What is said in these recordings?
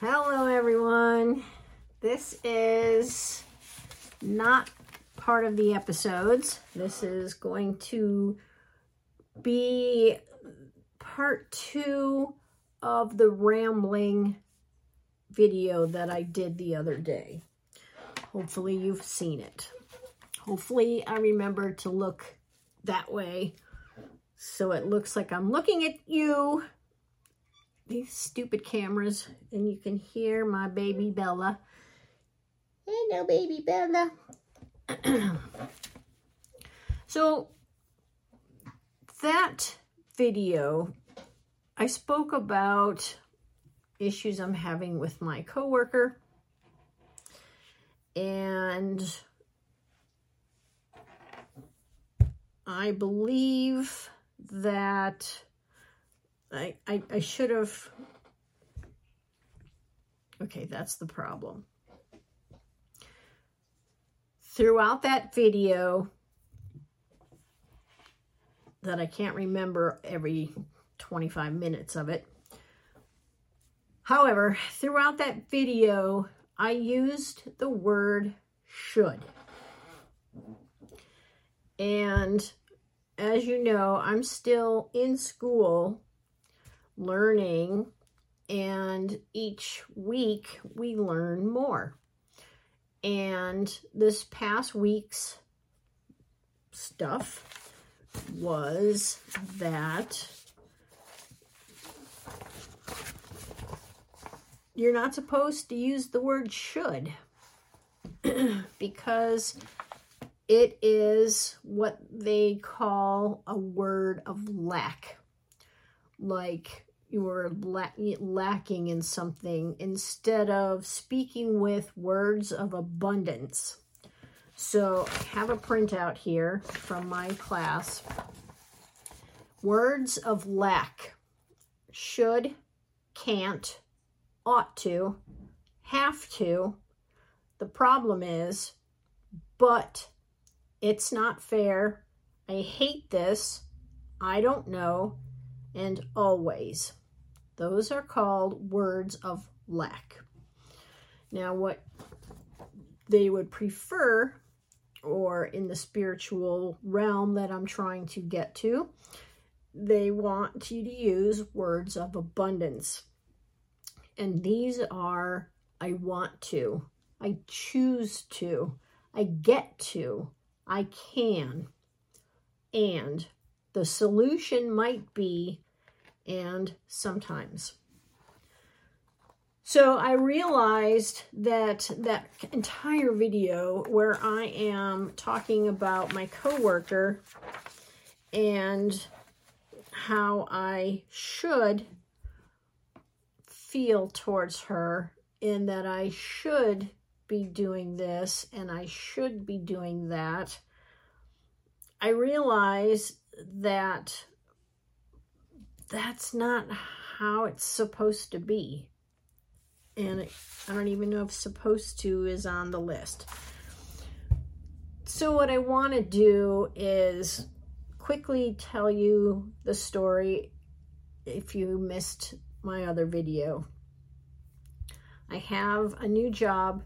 Hello, everyone. This is not part of the episodes. This is going to be part two of the rambling video that I did the other day. Hopefully you've seen it. Hopefully I remember to look that way so it looks like I'm looking at you these stupid cameras and you can hear my baby Bella. Hello, baby Bella. so that video, I spoke about issues I'm having with my coworker and I believe that I, I, I should have, okay, that's the problem. Throughout that video, that I can't remember every 25 minutes of it. However, throughout that video, I used the word should. And as you know, I'm still in school learning, and each week we learn more. And this past week's stuff was that you're not supposed to use the word should because it is what they call a word of lack. Like you're lacking in something instead of speaking with words of abundance. So I have a printout here from my class. Words of lack. Should, can't, ought to, have to. The problem is, but it's not fair. I hate this. I don't know and always. Those are called words of lack. Now, what they would prefer, or in the spiritual realm that I'm trying to get to, they want you to use words of abundance. And these are I want to, I choose to, I get to, I can, and the solution might be and sometimes. So I realized that that entire video where I am talking about my coworker and how I should feel towards her in that I should be doing this and I should be doing that. I realize that that's not how it's supposed to be. And I don't even know if supposed to is on the list. So, what I want to do is quickly tell you the story if you missed my other video. I have a new job.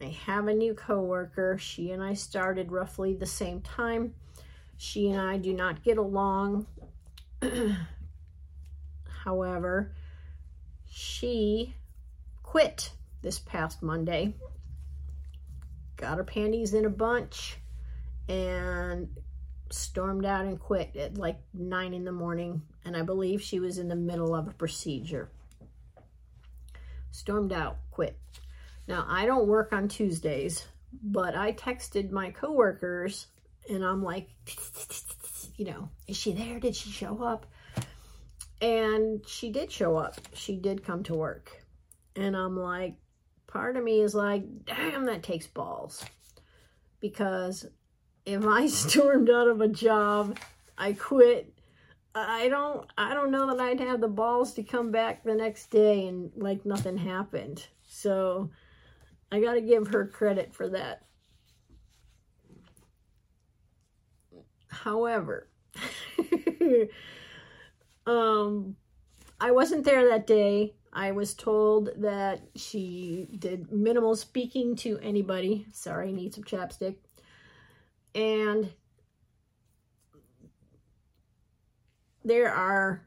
I have a new coworker. She and I started roughly the same time. She and I do not get along. however, she quit this past Monday, got her panties in a bunch, and stormed out and quit at like nine in the morning. And I believe she was in the middle of a procedure. Stormed out, quit. Now, I don't work on Tuesdays, but I texted my coworkers and I'm like, you know, is she there? Did she show up? And she did show up. She did come to work. And I'm like, part of me is like, damn, that takes balls. Because if I stormed out of a job, I quit, I don't I don't know that I'd have the balls to come back the next day and like nothing happened. So I got to give her credit for that. However, Um, I wasn't there that day. I was told that she did minimal speaking to anybody. Sorry, need some chapstick. And there are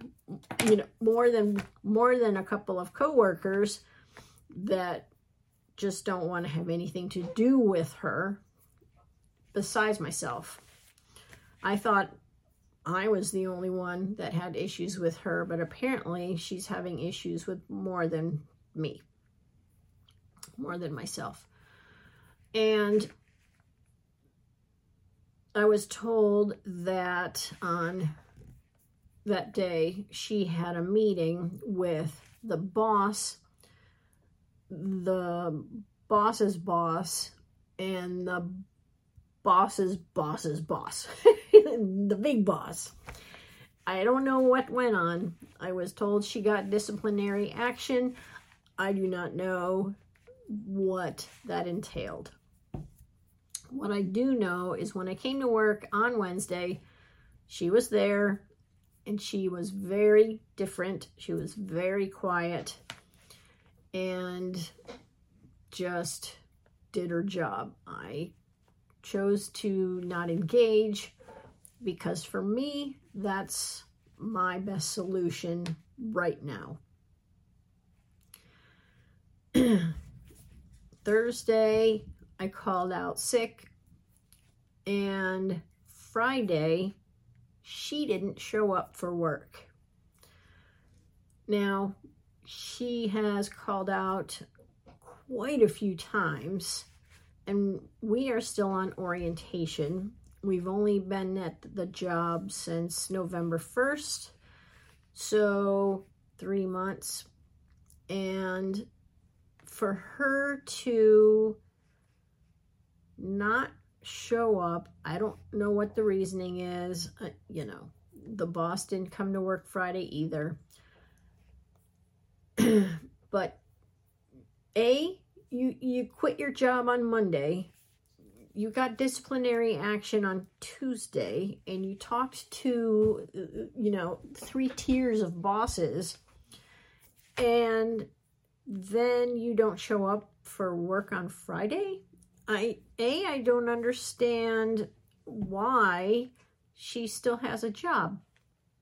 you know more than more than a couple of coworkers that just don't want to have anything to do with her besides myself. I thought I was the only one that had issues with her, but apparently she's having issues with more than me, more than myself. And I was told that on that day she had a meeting with the boss, the boss's boss, and the boss's boss's boss, the big boss. I don't know what went on. I was told she got disciplinary action. I do not know what that entailed. What I do know is when I came to work on Wednesday, she was there and she was very different. She was very quiet and just did her job. I chose to not engage because for me, that's my best solution right now. Thursday, I called out sick, and Friday, she didn't show up for work. Now, she has called out quite a few times and we are still on orientation. We've only been at the job since November 1st, so three months. And for her to not show up, I don't know what the reasoning is. Uh, you know, the boss didn't come to work Friday either. but A, you you quit your job on Monday. You got disciplinary action on Tuesday and you talked to you know, three tiers of bosses and then you don't show up for work on Friday? I A I don't understand why she still has a job.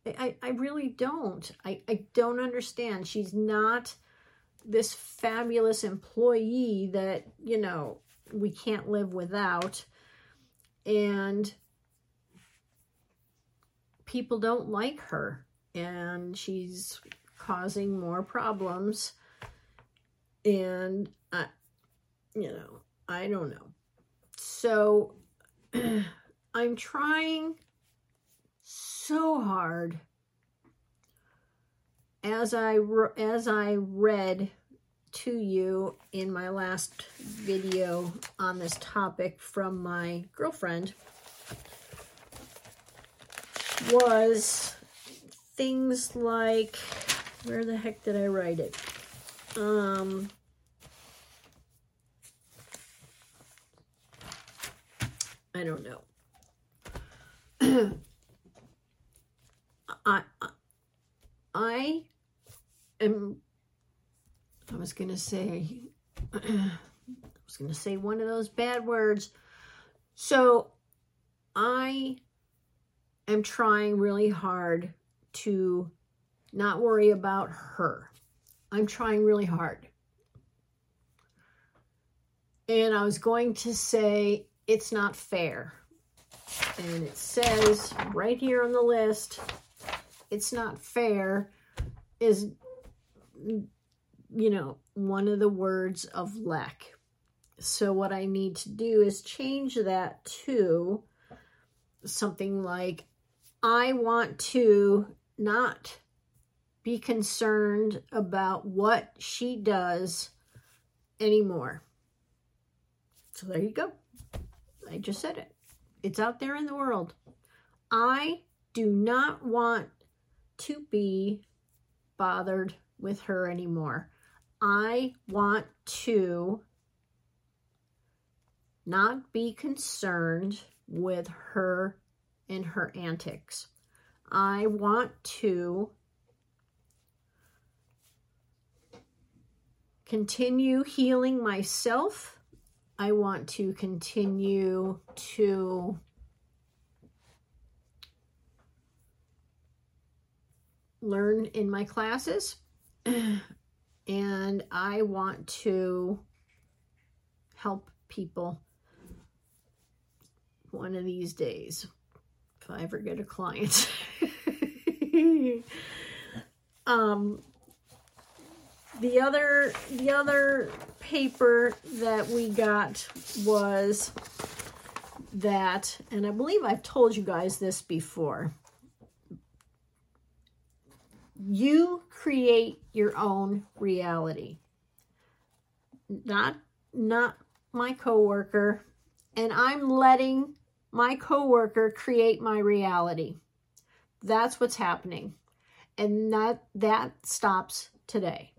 I, I really don't. I, I don't understand. She's not this fabulous employee that, you know, we can't live without. And people don't like her. And she's causing more problems. And, I, you know, I don't know. So I'm trying so hard as I as I read to you in my last video on this topic from my girlfriend was things like where the heck did I write it? Um I don't know. I, I am I was going to say, I was going to say one of those bad words. So I am trying really hard to not worry about her. I'm trying really hard. And I was going to say, it's not fair. And it says right here on the list, it's not fair is you know, one of the words of lack. So what I need to do is change that to something like, I want to not be concerned about what she does anymore. So there you go. I just said it. It's out there in the world. I do not want to be bothered with her anymore. I want to not be concerned with her and her antics. I want to continue healing myself. I want to continue to learn in my classes. and I want to help people one of these days if I ever get a client. um, the other the other paper that we got was that, and I believe I've told you guys this before. You create your own reality. Not not my coworker, and I'm letting my coworker create my reality. That's what's happening. And that that stops today.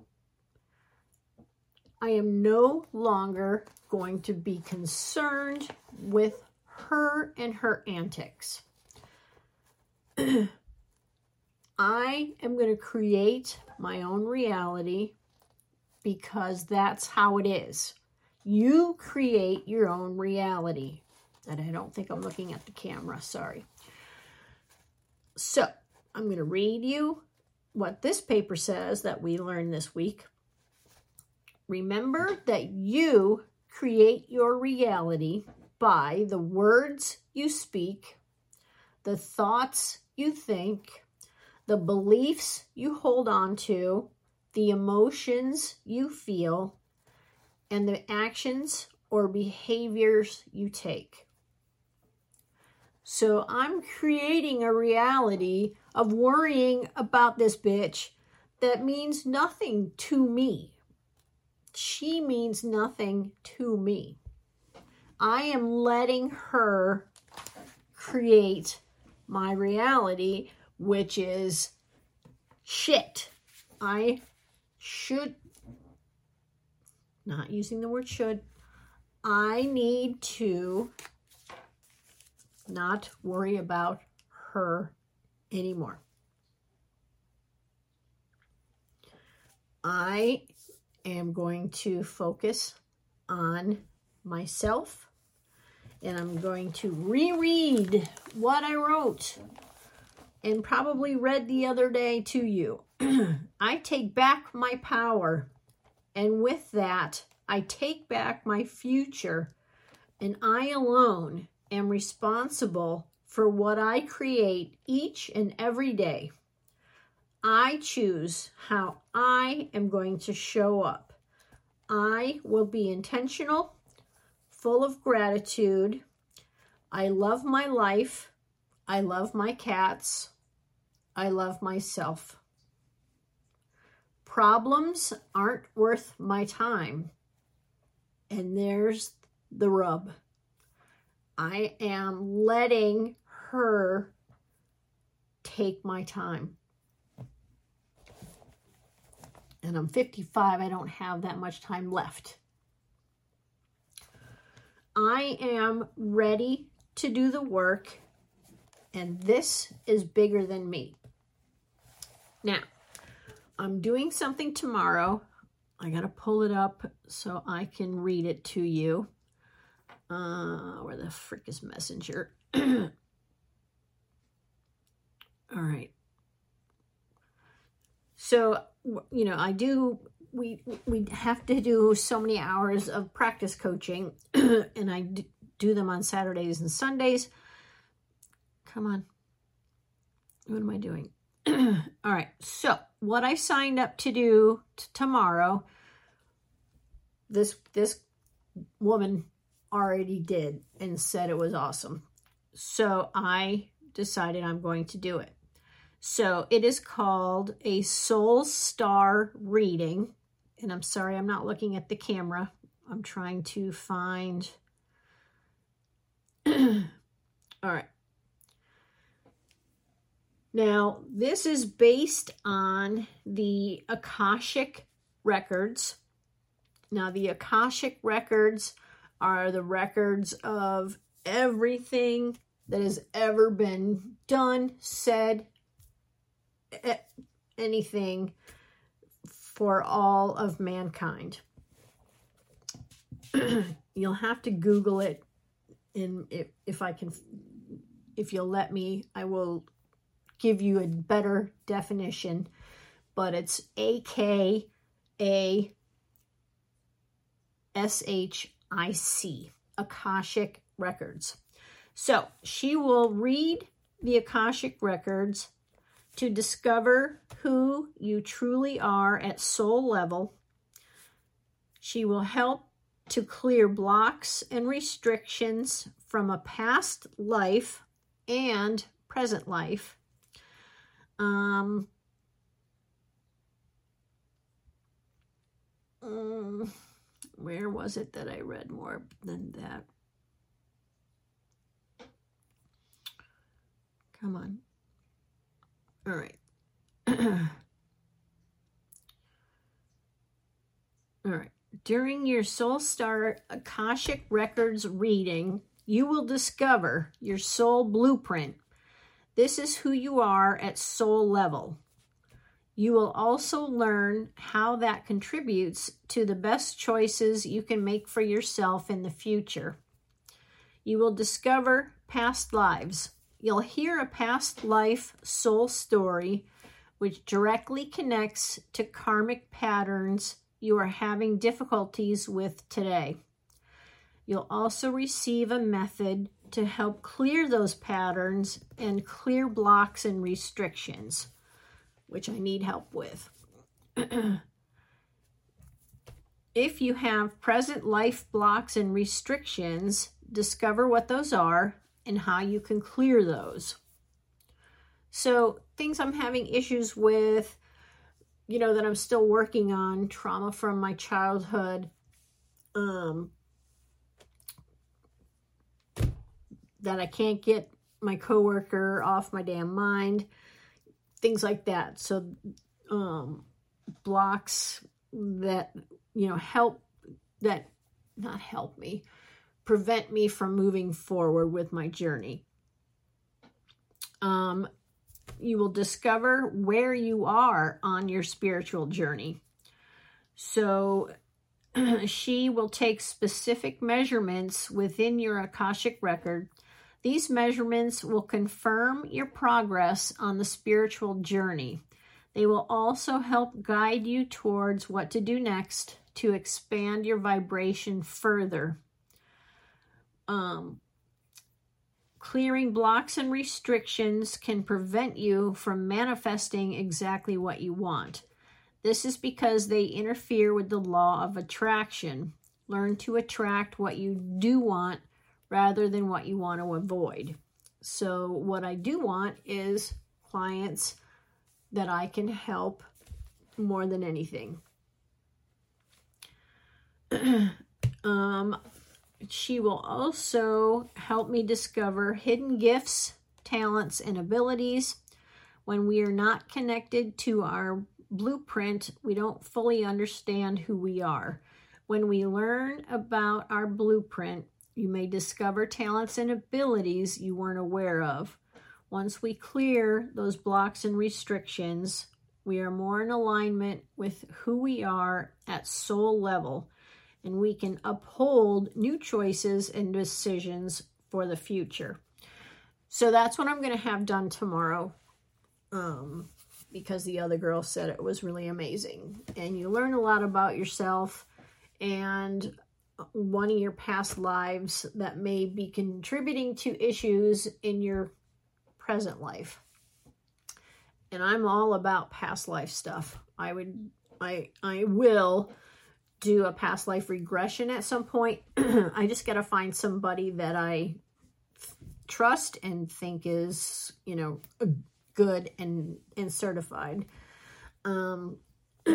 I am no longer going to be concerned with her and her antics. I am going to create my own reality because that's how it is. You create your own reality. And I don't think I'm looking at the camera, sorry. So, I'm going to read you what this paper says that we learned this week. Remember that you create your reality by the words you speak, the thoughts you think, the beliefs you hold on to, the emotions you feel, and the actions or behaviors you take. So I'm creating a reality of worrying about this bitch that means nothing to me. She means nothing to me. I am letting her create my reality, which is shit. I should, not using the word should, I need to not worry about her anymore. I am going to focus on myself and I'm going to reread what I wrote and probably read the other day to you. I take back my power, and with that, I take back my future, and I alone am responsible for what I create each and every day. I choose how I am going to show up. I will be intentional, full of gratitude. I love my life. I love my cats. I love myself. Problems aren't worth my time. And there's the rub. I am letting her take my time. And I'm 55, I don't have that much time left. I am ready to do the work, and this is bigger than me. Now, I'm doing something tomorrow. I got to pull it up so I can read it to you. Uh, where the frick is Messenger? All right. So, you know, I do, we, we have to do so many hours of practice coaching and I do them on Saturdays and Sundays. Come on. What am I doing? All right. So, what I signed up to do tomorrow, this this woman already did and said it was awesome. So I decided I'm going to do it. So it is called a Soul Star reading. And I'm sorry, I'm not looking at the camera. I'm trying to find. All right. Now, this is based on the Akashic records. Now, the Akashic records are the records of everything that has ever been done, said, anything for all of mankind. you'll have to Google it, and if, if I can, if you'll let me, I will give you a better definition. But it's A K A S H I C, Akashic Records. So she will read the Akashic Records to discover who you truly are at soul level. She will help to clear blocks and restrictions from a past life and present life. Um, um, where was it that I read more than that? Come on. All right. All right. During your Soul Star Akashic Records reading, you will discover your soul blueprint. This is who you are at soul level. You will also learn how that contributes to the best choices you can make for yourself in the future. You will discover past lives. You'll hear a past life soul story which directly connects to karmic patterns you are having difficulties with today. You'll also receive a method to help clear those patterns and clear blocks and restrictions, which I need help with. if you have present life blocks and restrictions, discover what those are and how you can clear those. So, things I'm having issues with, you know, that I'm still working on, trauma from my childhood, um, that I can't get my coworker off my damn mind, things like that. So, um, blocks that, you know, help, that, not help me, prevent me from moving forward with my journey. Um, you will discover where you are on your spiritual journey. So she will take specific measurements within your Akashic record. These measurements will confirm your progress on the spiritual journey. They will also help guide you towards what to do next to expand your vibration further. Um, Clearing blocks and restrictions can prevent you from manifesting exactly what you want. This is because they interfere with the law of attraction. Learn to attract what you do want rather than what you want to avoid. So, what I do want is clients that I can help more than anything. um, she will also help me discover hidden gifts, talents, and abilities. When we are not connected to our blueprint, we don't fully understand who we are. When we learn about our blueprint, you may discover talents and abilities you weren't aware of. Once we clear those blocks and restrictions, we are more in alignment with who we are at soul level and we can uphold new choices and decisions for the future. So that's what I'm going to have done tomorrow um, because the other girl said it was really amazing. And you learn a lot about yourself and one of your past lives that may be contributing to issues in your present life. And I'm all about past life stuff. I would I I will do a past life regression at some point. I just got to find somebody that I trust and think is, you know, good and and certified. Um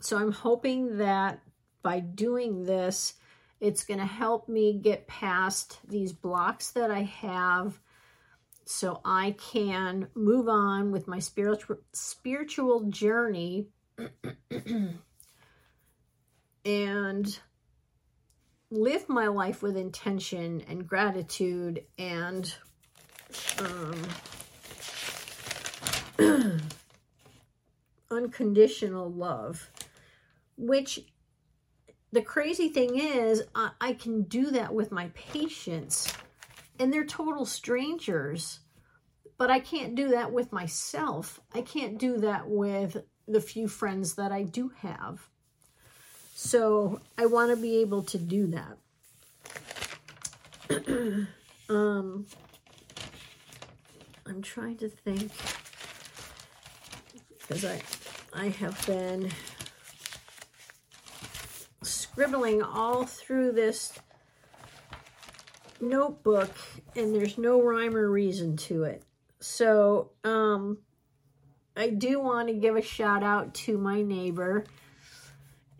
so I'm hoping that by doing this it's going to help me get past these blocks that I have so I can move on with my spiritual spiritual journey. And live my life with intention and gratitude and um, unconditional love, which the crazy thing is, I, I can do that with my patients, and they're total strangers. But I can't do that with myself. I can't do that with the few friends that I do have. So I want to be able to do that. um, I'm trying to think because I I have been scribbling all through this notebook and there's no rhyme or reason to it. So, um, I do want to give a shout out to my neighbor.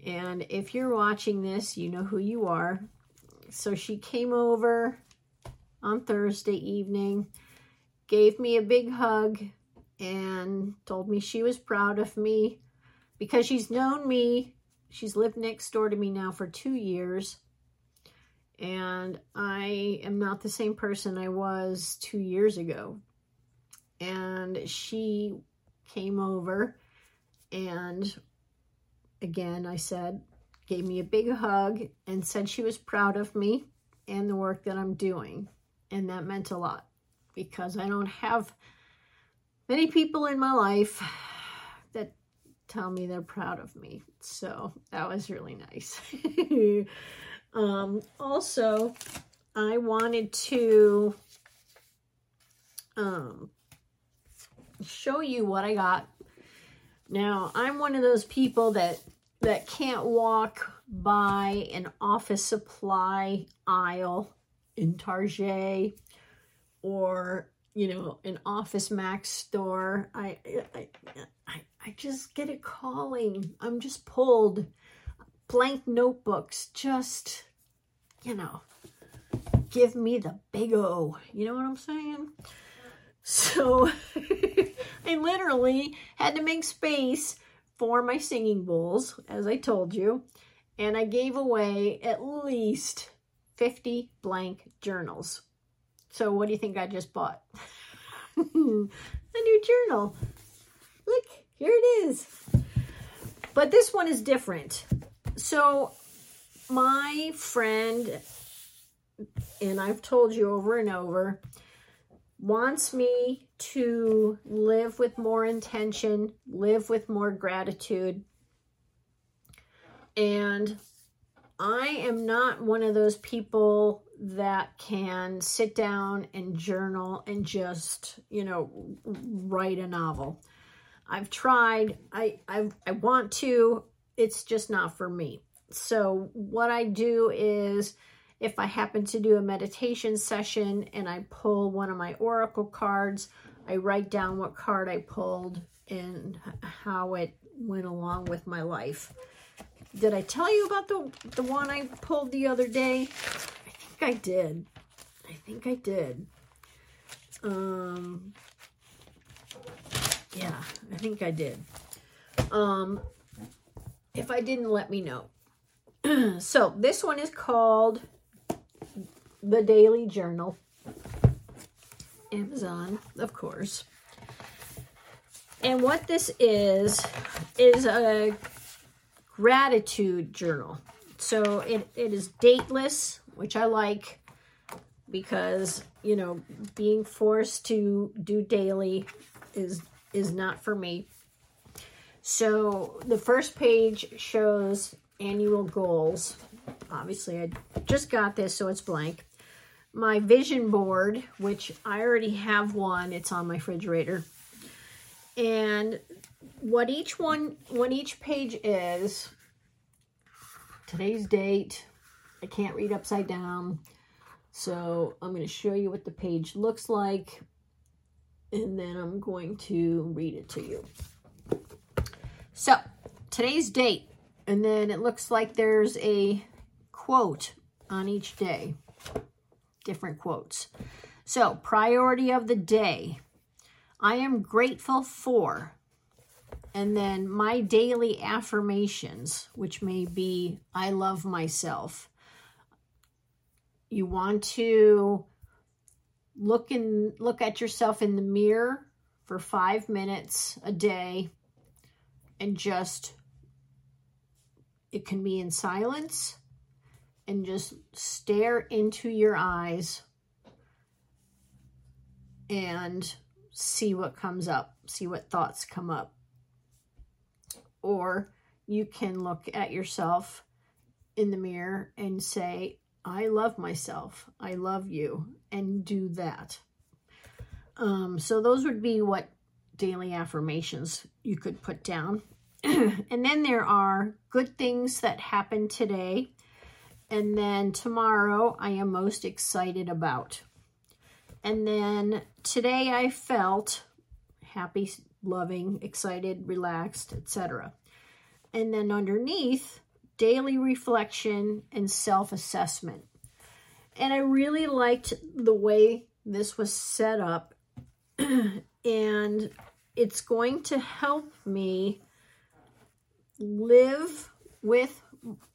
And if you're watching this, you know who you are. So she came over on Thursday evening, gave me a big hug, and told me she was proud of me because she's known me. She's lived next door to me now for two years. And I am not the same person I was two years ago. And she came over and again, I said, gave me a big hug and said she was proud of me and the work that I'm doing. And that meant a lot because I don't have many people in my life tell me they're proud of me. So that was really nice. um, also, I wanted to um, show you what I got. Now, I'm one of those people that that can't walk by an office supply aisle in Target or you know, an Office Max store. I, I, I, I just get it calling. I'm just pulled. Blank notebooks, just, you know, give me the big O. You know what I'm saying? So I literally had to make space for my singing bowls, as I told you. And I gave away at least 50 blank journals. So what do you think I just bought? a new journal. Look, here it is. But this one is different. So my friend, and I've told you over and over, wants me to live with more intention, live with more gratitude. And I am not one of those people that can sit down and journal and just, you know, write a novel. I've tried, I, I, I want to, it's just not for me. So what I do is if I happen to do a meditation session and I pull one of my oracle cards, I write down what card I pulled and how it went along with my life. Did I tell you about the, the one I pulled the other day? I did. I think I did. Um, yeah, I think I did. Um, if I didn't, let me know. so this one is called The Daily Journal. Amazon, of course. And what this is, is a gratitude journal. So it, it is dateless, which I like because, you know, being forced to do daily is is not for me. So the first page shows annual goals. Obviously, I just got this, so it's blank. My vision board, which I already have one, it's on my refrigerator. And what each one, what each page is, today's date, I can't read upside down. So I'm going to show you what the page looks like. And then I'm going to read it to you. So today's date. And then it looks like there's a quote on each day. Different quotes. So priority of the day. I am grateful for and then my daily affirmations, which may be I love myself. You want to look in look at yourself in the mirror for 5 minutes a day. and just, it can be in silence and just stare into your eyes and see what comes up, see what thoughts come up. Or you can look at yourself in the mirror and say, I love myself. I love you. And do that. Um, so those would be what daily affirmations you could put down. and then there are good things that happen today. And then tomorrow I am most excited about. And then today I felt happy, loving, excited, relaxed, etc. And then underneath, daily reflection and self-assessment. And I really liked the way this was set up and it's going to help me live with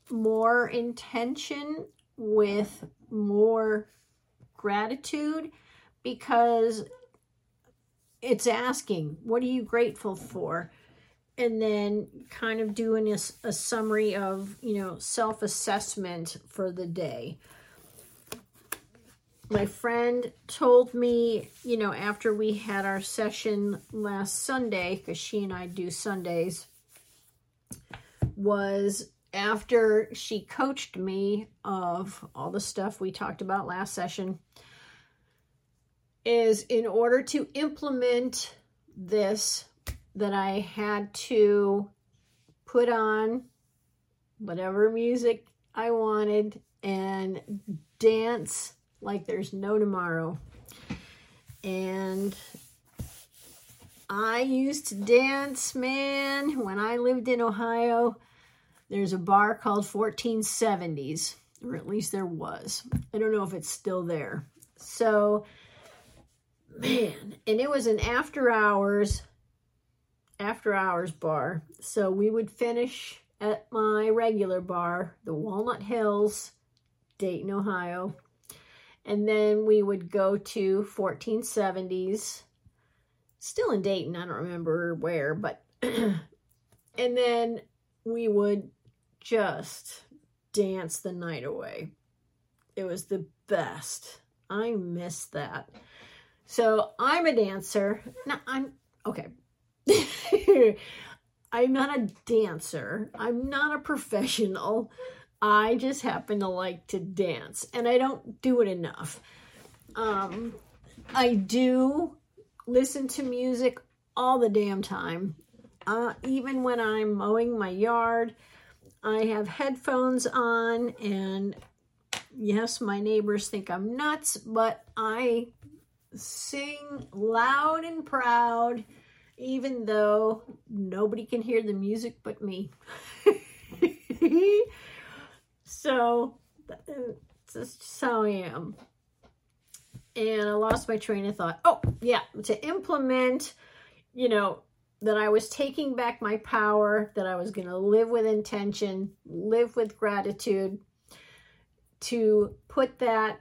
more intention, with more gratitude, because it's asking, what are you grateful for? And then kind of doing a, a summary of, you know, self-assessment for the day. My friend told me, you know, after we had our session last Sunday, because she and I do Sundays, was after she coached me of all the stuff we talked about last session, is in order to implement this, that I had to put on whatever music I wanted and dance like there's no tomorrow. And I used to dance, man, when I lived in Ohio. There's a bar called 1470s, or at least there was. I don't know if it's still there. So, man, and it was an after hours, after hours bar. So we would finish at my regular bar, the Walnut Hills, Dayton, Ohio. And then we would go to 1470s, still in Dayton, I don't remember where, but, and then we would just dance the night away. It was the best. I miss that. So I'm a dancer. Now I'm, okay. I'm not a dancer. I'm not a professional. I just happen to like to dance and I don't do it enough. Um, I do listen to music all the damn time. Uh, even when I'm mowing my yard, I have headphones on and yes, my neighbors think I'm nuts, but I sing loud and proud even though nobody can hear the music but me. So uh, that's just how I am. And I lost my train of thought. Oh, yeah, to implement, you know, that I was taking back my power, that I was going to live with intention, live with gratitude, to put that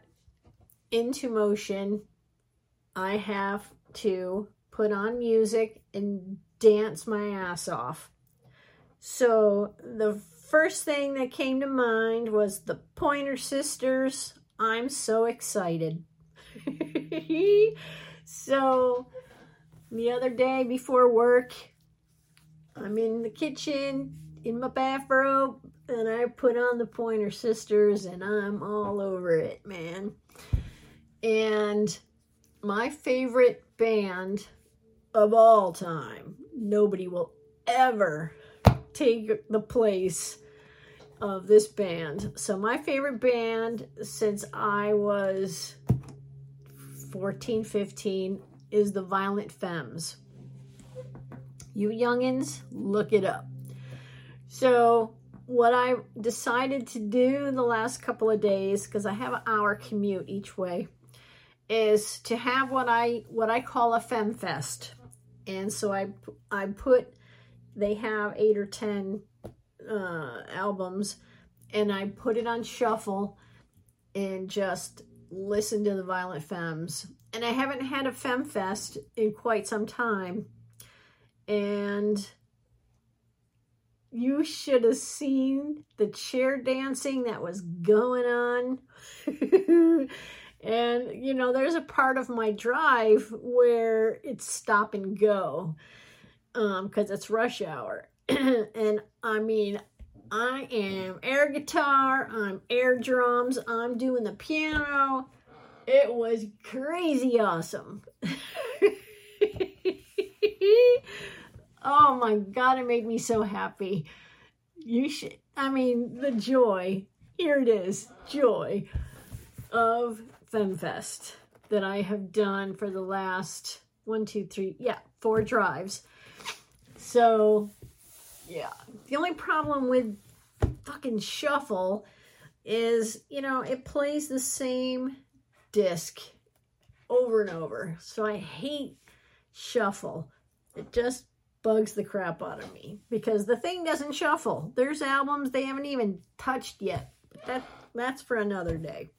into motion, I have to put on music and dance my ass off. So the first thing that came to mind was the Pointer Sisters. I'm so excited. so the other day before work, I'm in the kitchen in my bathrobe and I put on the Pointer Sisters and I'm all over it, man. And my favorite band of all time, nobody will ever take the place of this band. So my favorite band since I was 14, 15 is the Violent Femmes. You youngins, look it up. So what I decided to do the last couple of days, because I have an hour commute each way, is to have what I what I call a fem fest. And so I I put they have eight or ten uh, albums and I put it on shuffle and just listen to the Violent Femmes. And I haven't had a Fem Fest in quite some time. And you should have seen the chair dancing that was going on. and, you know, there's a part of my drive where it's stop and go Um, because um, it's rush hour. and I mean, I am air guitar, I'm air drums, I'm doing the piano. It was crazy awesome. oh my God, it made me so happy. You should, I mean, the joy, here it is, joy of FemFest that I have done for the last one, two, three, yeah, four drives. So, yeah, the only problem with fucking shuffle is, you know, it plays the same disc over and over. So I hate shuffle. It just bugs the crap out of me because the thing doesn't shuffle. There's albums they haven't even touched yet. That that's for another day.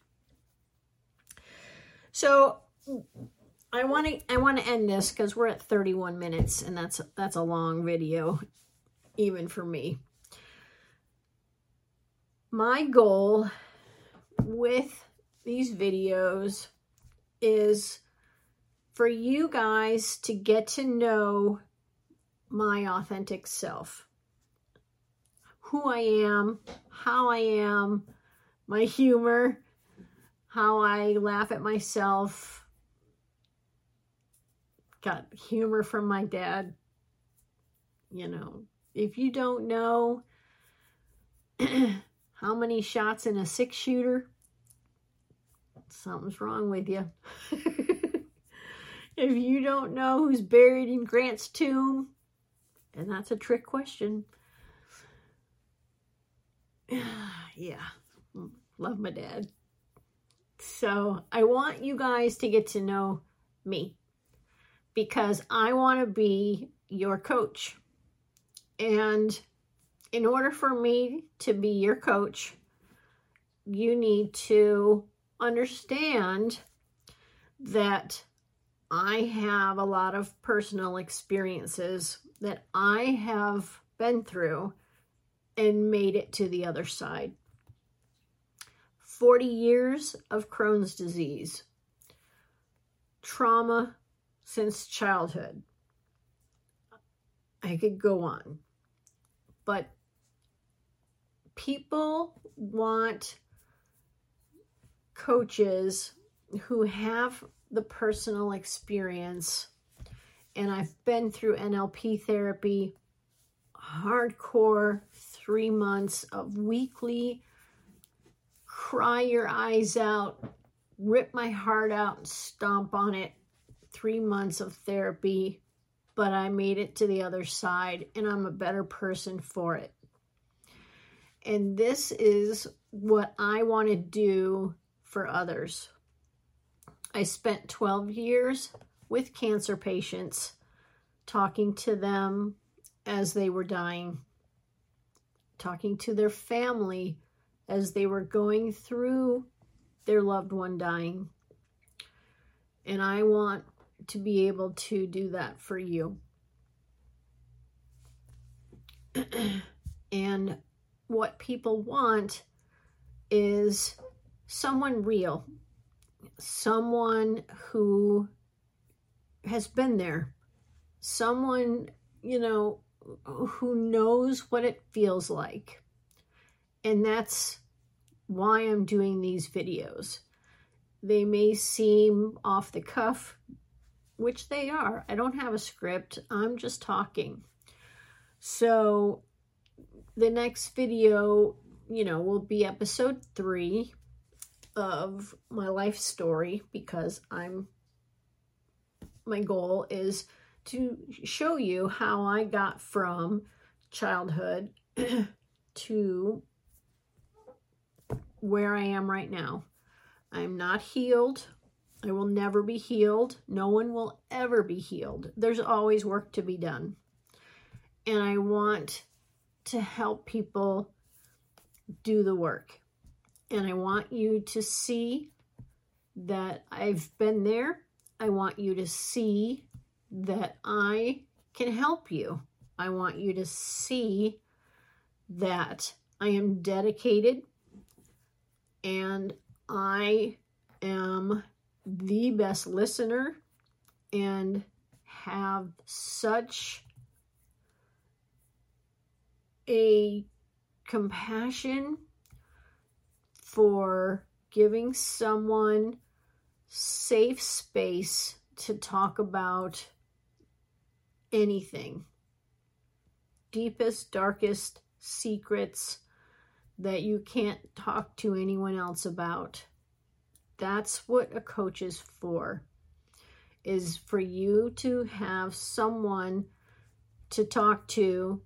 So I want to I want to end this because we're at 31 minutes and that's that's a long video even for me. My goal with these videos is for you guys to get to know my authentic self. Who I am, how I am, my humor, how I laugh at myself, got humor from my dad. You know, if you don't know how many shots in a six shooter, something's wrong with you. if you don't know who's buried in Grant's tomb, and that's a trick question. yeah, love my dad. So I want you guys to get to know me because I want to be your coach. And in order for me to be your coach, you need to understand that I have a lot of personal experiences that I have been through and made it to the other side. 40 years of Crohn's disease, trauma since childhood. I could go on. But people want coaches who have the personal experience. And I've been through NLP therapy, hardcore three months of weekly cry your eyes out, rip my heart out, and stomp on it three months of therapy, but I made it to the other side and I'm a better person for it. And this is what I want to do for others. I spent 12 years with cancer patients, talking to them as they were dying, talking to their family as they were going through their loved one dying. And I want to be able to do that for you. and what people want is someone real, someone who has been there, someone, you know, who knows what it feels like. And that's why I'm doing these videos. They may seem off the cuff, which they are. I don't have a script. I'm just talking. So the next video, you know, will be episode three of my life story because I'm, my goal is to show you how I got from childhood to where I am right now. I'm not healed. I will never be healed. No one will ever be healed. There's always work to be done. And I want to help people do the work. And I want you to see that I've been there. I want you to see that I can help you. I want you to see that I am dedicated and I am the best listener and have such a compassion for giving someone safe space to talk about anything. Deepest, darkest secrets that you can't talk to anyone else about. That's what a coach is for. Is for you to have someone to talk to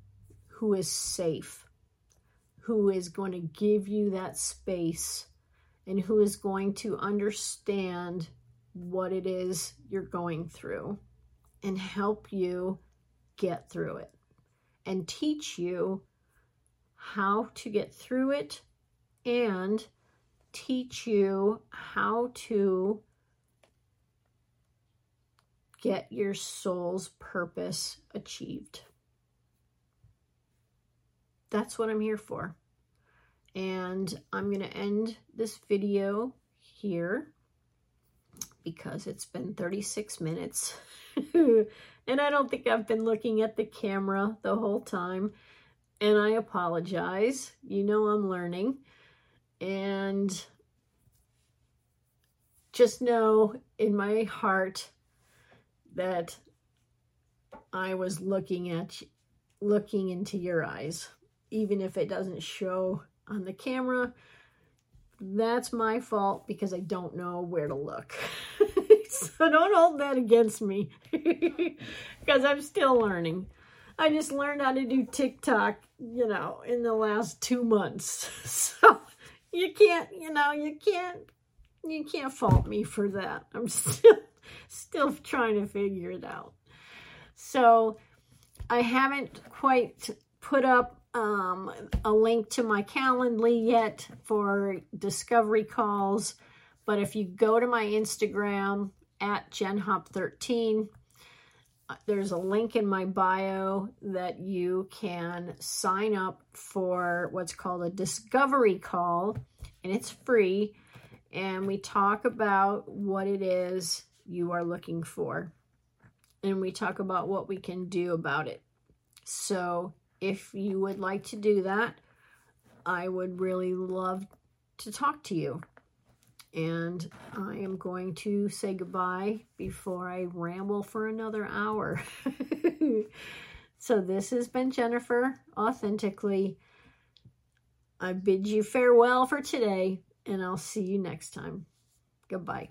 who is safe, who is going to give you that space, and who is going to understand what it is you're going through and help you get through it and teach you how to get through it and teach you how to get your soul's purpose achieved. That's what I'm here for. And I'm going to end this video here because it's been 36 minutes. and I don't think I've been looking at the camera the whole time. And I apologize. You know I'm learning. And just know in my heart that I was looking at you, looking into your eyes even if it doesn't show on the camera that's my fault because I don't know where to look. so don't hold that against me because I'm still learning. I just learned how to do TikTok, you know, in the last two months. So you can't, you know, you can't, you can't fault me for that. I'm still, still trying to figure it out. So I haven't quite put up um, a link to my Calendly yet for discovery calls. But if you go to my Instagram at JenHop13, uh, Uh, there's a link in my bio that you can sign up for what's called a discovery call, and it's free. And we talk about what it is you are looking for, and we talk about what we can do about it. So if you would like to do that, I would really love to talk to you. And I am going to say goodbye before I ramble for another hour. so this has been Jennifer Authentically. I bid you farewell for today, and I'll see you next time. Goodbye.